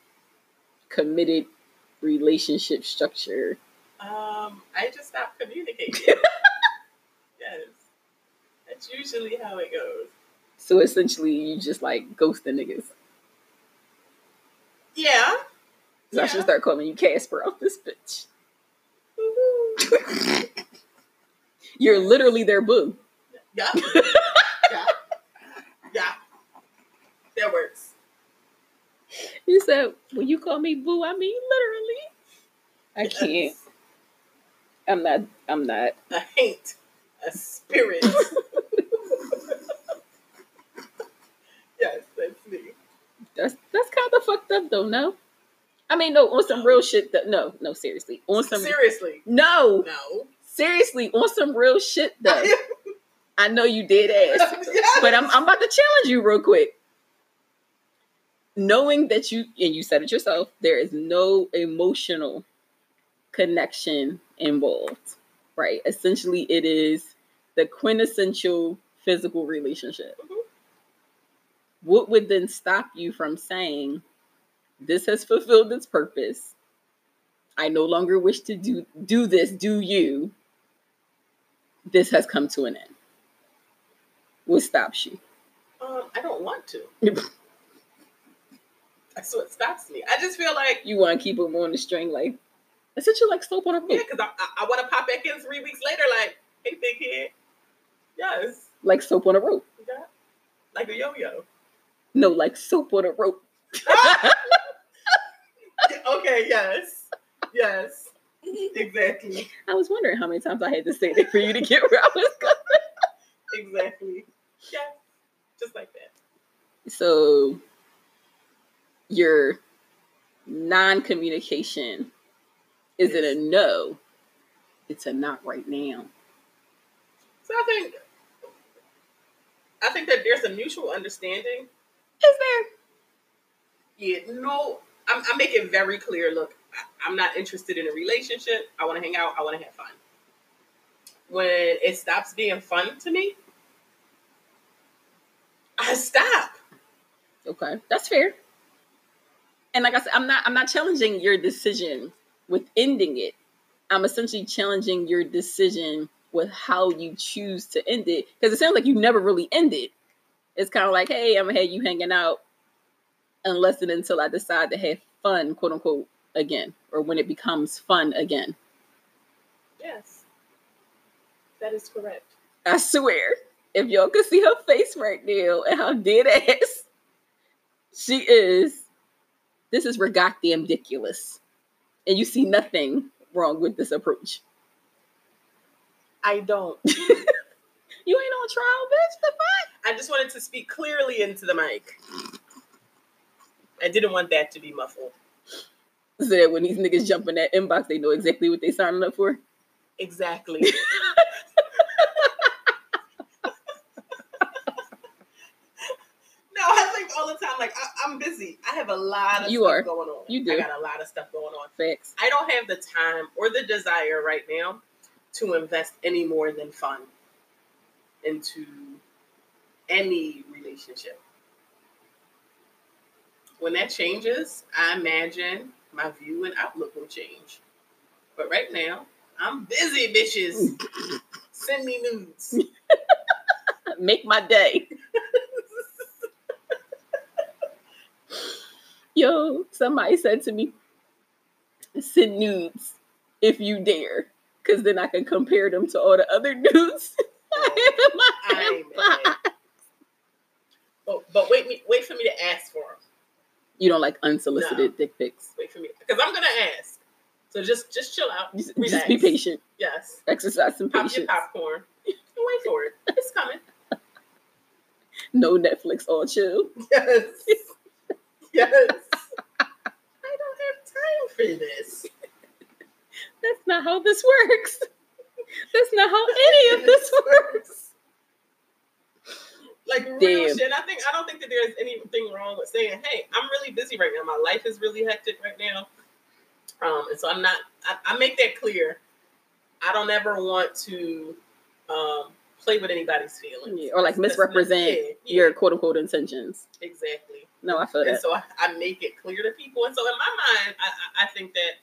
Speaker 1: relationship structure?
Speaker 2: Um, I just stop communicating. yes. That's usually how it goes.
Speaker 1: So essentially, you just like ghost the niggas.
Speaker 2: Yeah.
Speaker 1: So I should start calling you Casper off this bitch. You're literally their boo.
Speaker 2: Yeah. yeah. Yeah. That works.
Speaker 1: You said, when you call me boo, I mean literally. I can't. I'm not. I'm not.
Speaker 2: A hate. A spirit. yes, that's me.
Speaker 1: That's that's kind of fucked up, though. No, I mean, no. On some real shit. Though, no, no. Seriously, on some.
Speaker 2: Seriously.
Speaker 1: No,
Speaker 2: No.
Speaker 1: seriously, on some real shit though. I know you did ask,
Speaker 2: Yes.
Speaker 1: but I'm I'm about to challenge you real quick. Knowing that you and you said it yourself, there is no emotional connection involved, right? Essentially, it is the quintessential physical relationship.
Speaker 2: Mhm.
Speaker 1: What would then stop you from saying, "This has fulfilled its purpose. I no longer wish to do do this. Do you? This has come to an end." What stops you?
Speaker 2: Um, I don't want to. That's what stops me. I just feel like,
Speaker 1: You want to keep them on the string, like essentially like soap on a rope?
Speaker 2: yeah, because I, I, I want to pop back in three weeks later, like, hey, big kid. Yes.
Speaker 1: like soap on a rope.
Speaker 2: Yeah. Like a yo yo.
Speaker 1: No, like soap on a rope.
Speaker 2: okay, yes. Yes. Exactly.
Speaker 1: I was wondering how many times I had to say that for you to get where I was going.
Speaker 2: Exactly. Yeah. Just like that.
Speaker 1: So your non-communication is it a no? It's a not right now.
Speaker 2: So I think I think that there's a mutual understanding.
Speaker 1: Is there?
Speaker 2: Yeah, no, I'm, I make it very clear. Look, I, I'm not interested in a relationship. I want to hang out. I want to have fun. When it stops being fun to me, I stop.
Speaker 1: Okay, that's fair. And like I said, I'm not I'm not challenging your decision with ending it. I'm essentially challenging your decision with how you choose to end it. Because it sounds like you never really end it. It's kind of like, hey, I'm gonna have you hanging out unless and until I decide to have fun, quote unquote, again, or when it becomes fun again.
Speaker 2: Yes, that is correct.
Speaker 1: I swear, if y'all could see her face right now and how dead ass she is, this is goddamn ridiculous. And you see nothing wrong with this approach.
Speaker 2: I don't.
Speaker 1: you ain't on trial, bitch. The fuck?
Speaker 2: I just wanted to speak clearly into the mic. I didn't want that to be muffled.
Speaker 1: So that when these niggas jump in that inbox, they know exactly what they signing up for.
Speaker 2: Exactly. no, I think all the time, like I, am busy. I have a lot of
Speaker 1: you
Speaker 2: stuff
Speaker 1: are.
Speaker 2: going on.
Speaker 1: You do.
Speaker 2: I got a lot of stuff going on.
Speaker 1: Facts.
Speaker 2: I don't have the time or the desire right now to invest any more than fun into any relationship. When that changes, I imagine my view and outlook will change. But right now, I'm busy, bitches. Send me nudes.
Speaker 1: Make my day. Yo, somebody said to me, send nudes if you dare, because then I can compare them to all the other nudes
Speaker 2: I but, but wait, me, wait for me to ask for them.
Speaker 1: You don't like unsolicited
Speaker 2: No.
Speaker 1: dick pics.
Speaker 2: Wait for me, because I'm gonna ask. So just just chill out.
Speaker 1: Just,
Speaker 2: Relax.
Speaker 1: just be patient.
Speaker 2: Yes.
Speaker 1: Exercise some
Speaker 2: Pop your
Speaker 1: patience.
Speaker 2: popcorn. Wait for it. It's coming.
Speaker 1: No Netflix, all chill.
Speaker 2: Yes. Yes. I don't have time for this.
Speaker 1: That's not how this works. That's not how any of this works.
Speaker 2: Like real
Speaker 1: Damn.
Speaker 2: shit. I think I don't think that there's anything wrong with saying, "Hey, I'm really busy right now. My life is really hectic right now." Um, and so I'm not. I, I make that clear. I don't ever want to um, play with anybody's feelings
Speaker 1: Yeah, or like
Speaker 2: That's
Speaker 1: misrepresent
Speaker 2: yeah, yeah,
Speaker 1: your quote unquote intentions.
Speaker 2: exactly.
Speaker 1: No, I feel
Speaker 2: And
Speaker 1: that.
Speaker 2: so I, I make it clear to people. And so in my mind, I, I- think that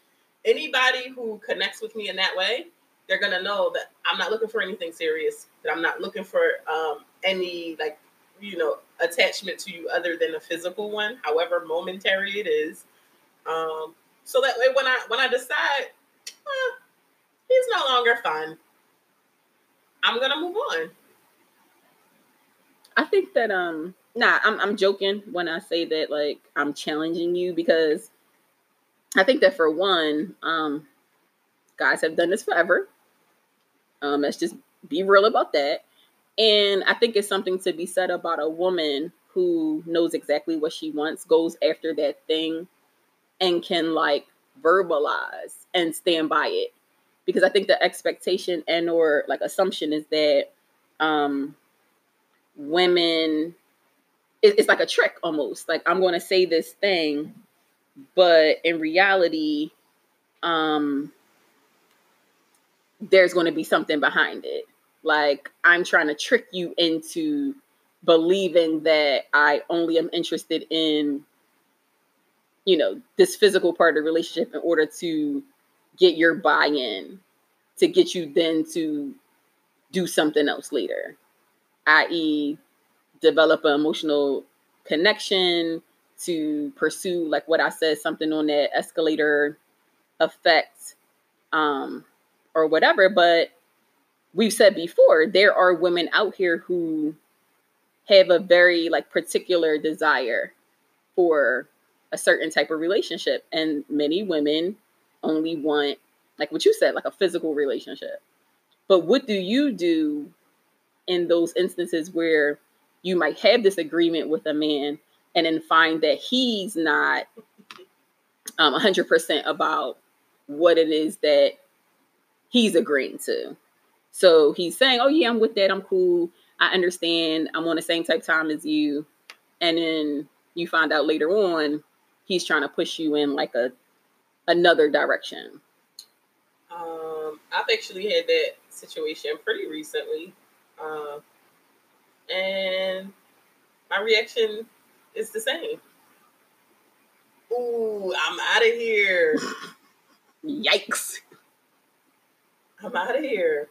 Speaker 2: anybody who connects with me in that way, they're gonna know that I'm not looking for anything serious. That I'm not looking for um, any like you know attachment to you other than a physical one, however momentary it is. Um, so that way, when I when I decide "Huh, he's no longer fun, I'm gonna move on.
Speaker 1: I think that um nah, I'm I'm joking when I say that like I'm challenging you because I think that for one, um guys have done this forever. Um let's just be real about that. And I think it's something to be said about a woman who knows exactly what she wants, goes after that thing and can like verbalize and stand by it. Because I think the expectation and or like assumption is that um women it, it's like a trick almost. Like i'm going to say this thing but in reality um there's going to be something behind it. Like i'm trying to trick you into believing that i only am interested in you know this physical part of the relationship in order to get your buy-in to get you then to do something else later i.e., develop an emotional connection to pursue, like what I said, something on that escalator effect, um, or whatever. But we've said before, there are women out here who have a very like particular desire for a certain type of relationship, and many women only want, like what you said, like a physical relationship. But what do you do in those instances where you might have this agreement with a man and then find that he's not um, 100% about what it is that he's agreeing to. So he's saying, Oh, yeah, I'm with that. I'm cool. I understand. I'm on the same type time as you. And then you find out later on he's trying to push you in like a another direction.
Speaker 2: Um, I've actually had that situation pretty recently. Uh, and my reaction is the same. Ooh, I'm out of here.
Speaker 1: Yikes.
Speaker 2: I'm out of here.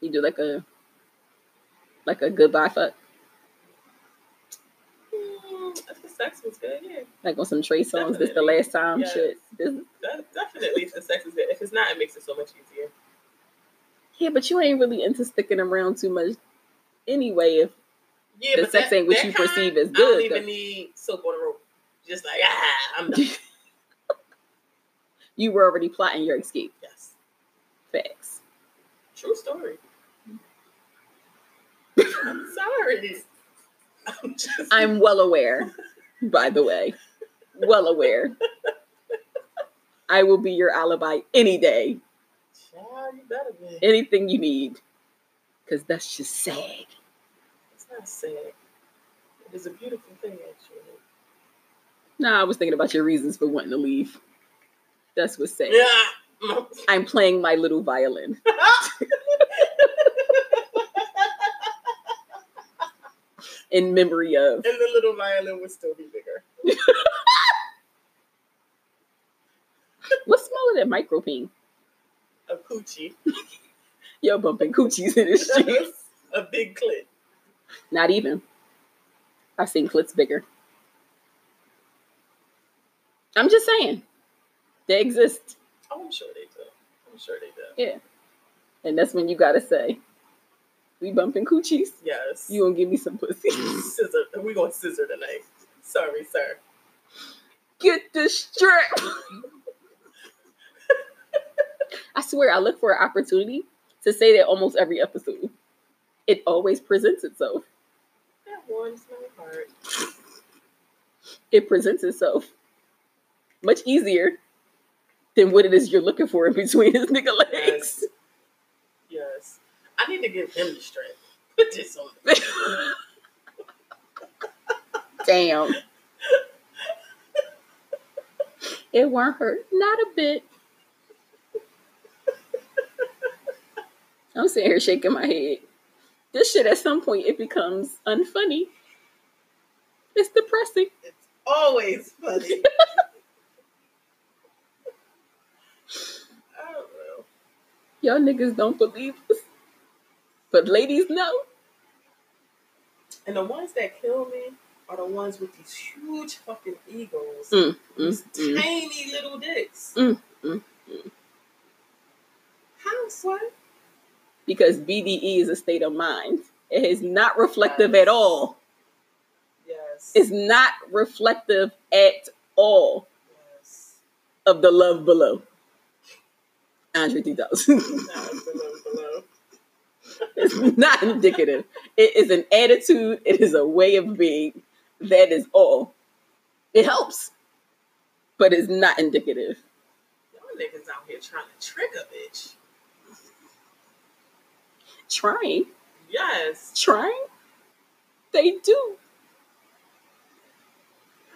Speaker 1: You do like a like a goodbye fuck.
Speaker 2: Sex was good, yeah.
Speaker 1: Like on some Trey Songz, this the last time
Speaker 2: Yes.
Speaker 1: shit. This
Speaker 2: De- definitely if the sex is good. If it's not, it makes it so much easier.
Speaker 1: Yeah, but you ain't really into sticking around too much anyway. If
Speaker 2: Yeah,
Speaker 1: The
Speaker 2: but
Speaker 1: sex
Speaker 2: that-
Speaker 1: ain't what you
Speaker 2: kind,
Speaker 1: perceive as good, I
Speaker 2: don't even
Speaker 1: though.
Speaker 2: need soap on the rope. Just like ah, I'm done.
Speaker 1: you were already plotting your escape,
Speaker 2: yes,
Speaker 1: facts.
Speaker 2: true story. I'm sorry. I'm.
Speaker 1: I'm well aware, by the way, well aware. I will be your alibi any day,
Speaker 2: Child, you better be.
Speaker 1: anything you need, because that's just sad.
Speaker 2: It's not sad. It is a beautiful thing, actually.
Speaker 1: Nah, I was thinking about your reasons for wanting to leave. That's what's sad.
Speaker 2: Yeah.
Speaker 1: I'm playing my little violin. in memory of.
Speaker 2: and the little violin would still be bigger.
Speaker 1: What's smaller than micropene?
Speaker 2: A coochie.
Speaker 1: Yo, bumping coochies in the streets.
Speaker 2: a big clit.
Speaker 1: Not even. I've seen clits bigger. I'm just saying. They exist.
Speaker 2: Oh, I'm sure they do. I'm sure they do. Yeah.
Speaker 1: And that's when you gotta say, we bumping coochies.
Speaker 2: Yes.
Speaker 1: You gonna give me some pussy.
Speaker 2: scissor. We're going to scissor tonight. Sorry, sir.
Speaker 1: Get the strap. I swear, I look for an opportunity to say that almost every episode. It always presents itself.
Speaker 2: That warms my heart.
Speaker 1: It presents itself much easier than what it is you're looking for in between his nigga legs.
Speaker 2: Yes. I need to give him the strength. Put this on.
Speaker 1: Damn. It won't hurt. Not a bit. I'm sitting here shaking my head. This shit at some point it becomes unfunny. It's depressing.
Speaker 2: It's always funny. I don't know.
Speaker 1: Y'all niggas don't believe us. But ladies know.
Speaker 2: And the ones that kill me are the ones with these huge fucking egos.
Speaker 1: Mm,
Speaker 2: These
Speaker 1: mm, mm.
Speaker 2: tiny little dicks.
Speaker 1: Mm, mm,
Speaker 2: How, son?
Speaker 1: Because BDE is a state of mind. It is not reflective at all.
Speaker 2: Yes.
Speaker 1: It's not reflective at all
Speaker 2: yes.
Speaker 1: of the love below. Andre 3000.
Speaker 2: Now below, below.
Speaker 1: It's not indicative. It is an attitude, it is a way of being. That is all. It helps, but it's not indicative.
Speaker 2: Y'all niggas out here trying to trick a bitch.
Speaker 1: Trying,
Speaker 2: Yes.
Speaker 1: trying, they do.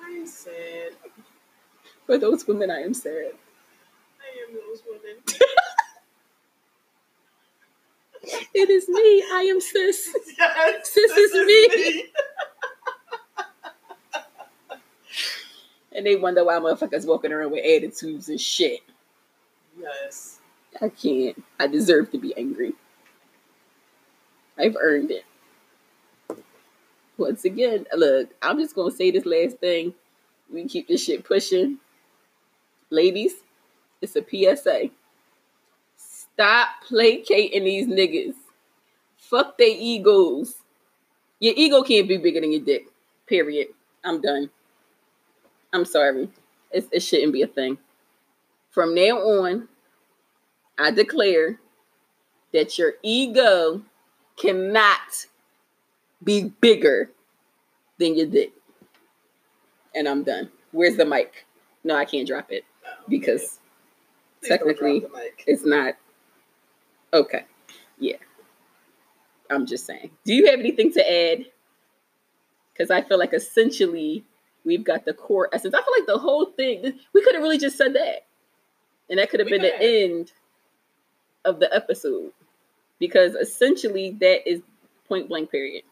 Speaker 2: I'm sad.
Speaker 1: For those women, I am sad.
Speaker 2: I am those women.
Speaker 1: It is me. I am sis.
Speaker 2: Yes.
Speaker 1: Sis
Speaker 2: this
Speaker 1: is me. And they wonder why motherfuckers walking around with attitudes and shit.
Speaker 2: Yes.
Speaker 1: I can't. I deserve to be angry. I've earned it. Once again, look, I'm just gonna say this last thing. We keep this shit pushing. Ladies, it's a PSA. Stop placating these niggas. Fuck their egos. Your ego can't be bigger than your dick. Period. I'm done. I'm sorry. It's, it shouldn't be a thing. From now on, I declare that your ego cannot be bigger than your dick. And I'm done. Where's the mic? No, I can't drop it because
Speaker 2: Please don't drop
Speaker 1: technically- it's not okay. Yeah. I'm just saying. Do you have anything to add? Because I feel like essentially we've got the core essence. I feel like the whole thing, we could have really just said that. And that could have been the end of the episode. Because essentially that is point blank, period.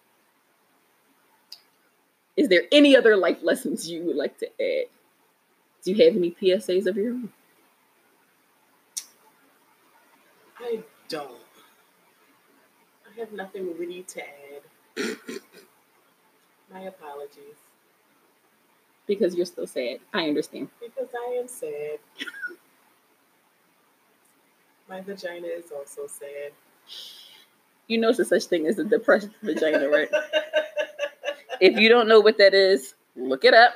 Speaker 1: Is there any other life lessons you would like to add? Do you have any PSAs of your own?
Speaker 2: I don't. I have nothing witty to add. My apologies.
Speaker 1: Because you're still sad. I understand.
Speaker 2: Because I am sad. My vagina is also sad.
Speaker 1: You know, there's such thing as a depressed vagina, right? if you don't know what that is, look it up.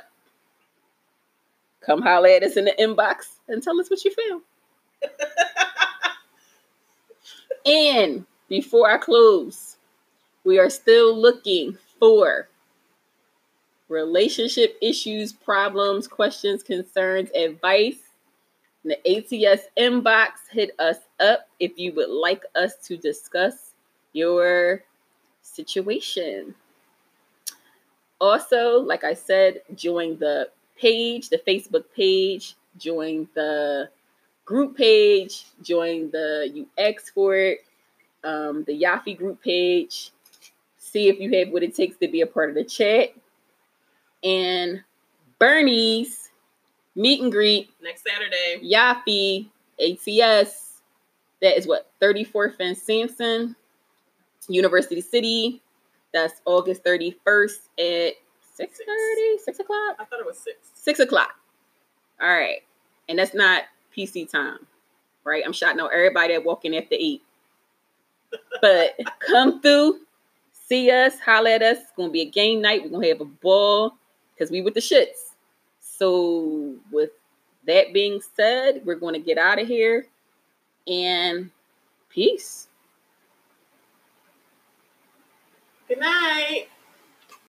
Speaker 1: Come holler at us in the inbox and tell us what you feel. and before I close, we are still looking for relationship issues, problems, questions, concerns, advice. In the ATS inbox, hit us up if you would like us to discuss your situation. Also, like I said, join the page, the Facebook page, join the group page, join the UX for it, um, the Yafi group page. See if you have what it takes to be a part of the chat. And Bernie's meet and greet
Speaker 2: Next Saturday.
Speaker 1: Yafi ATS. That is what 34th and Sansom, University City. That's August 31st at 6 6 o'clock.
Speaker 2: I thought it was six.
Speaker 1: Six o'clock. All right. And that's not PC time, right? I'm shouting out everybody that walking after eight. But come through, see us, holler at us. It's gonna be a game night. We're gonna have a ball because we with the shits. So with that being said, we're gonna get out of here and peace.
Speaker 2: Good night.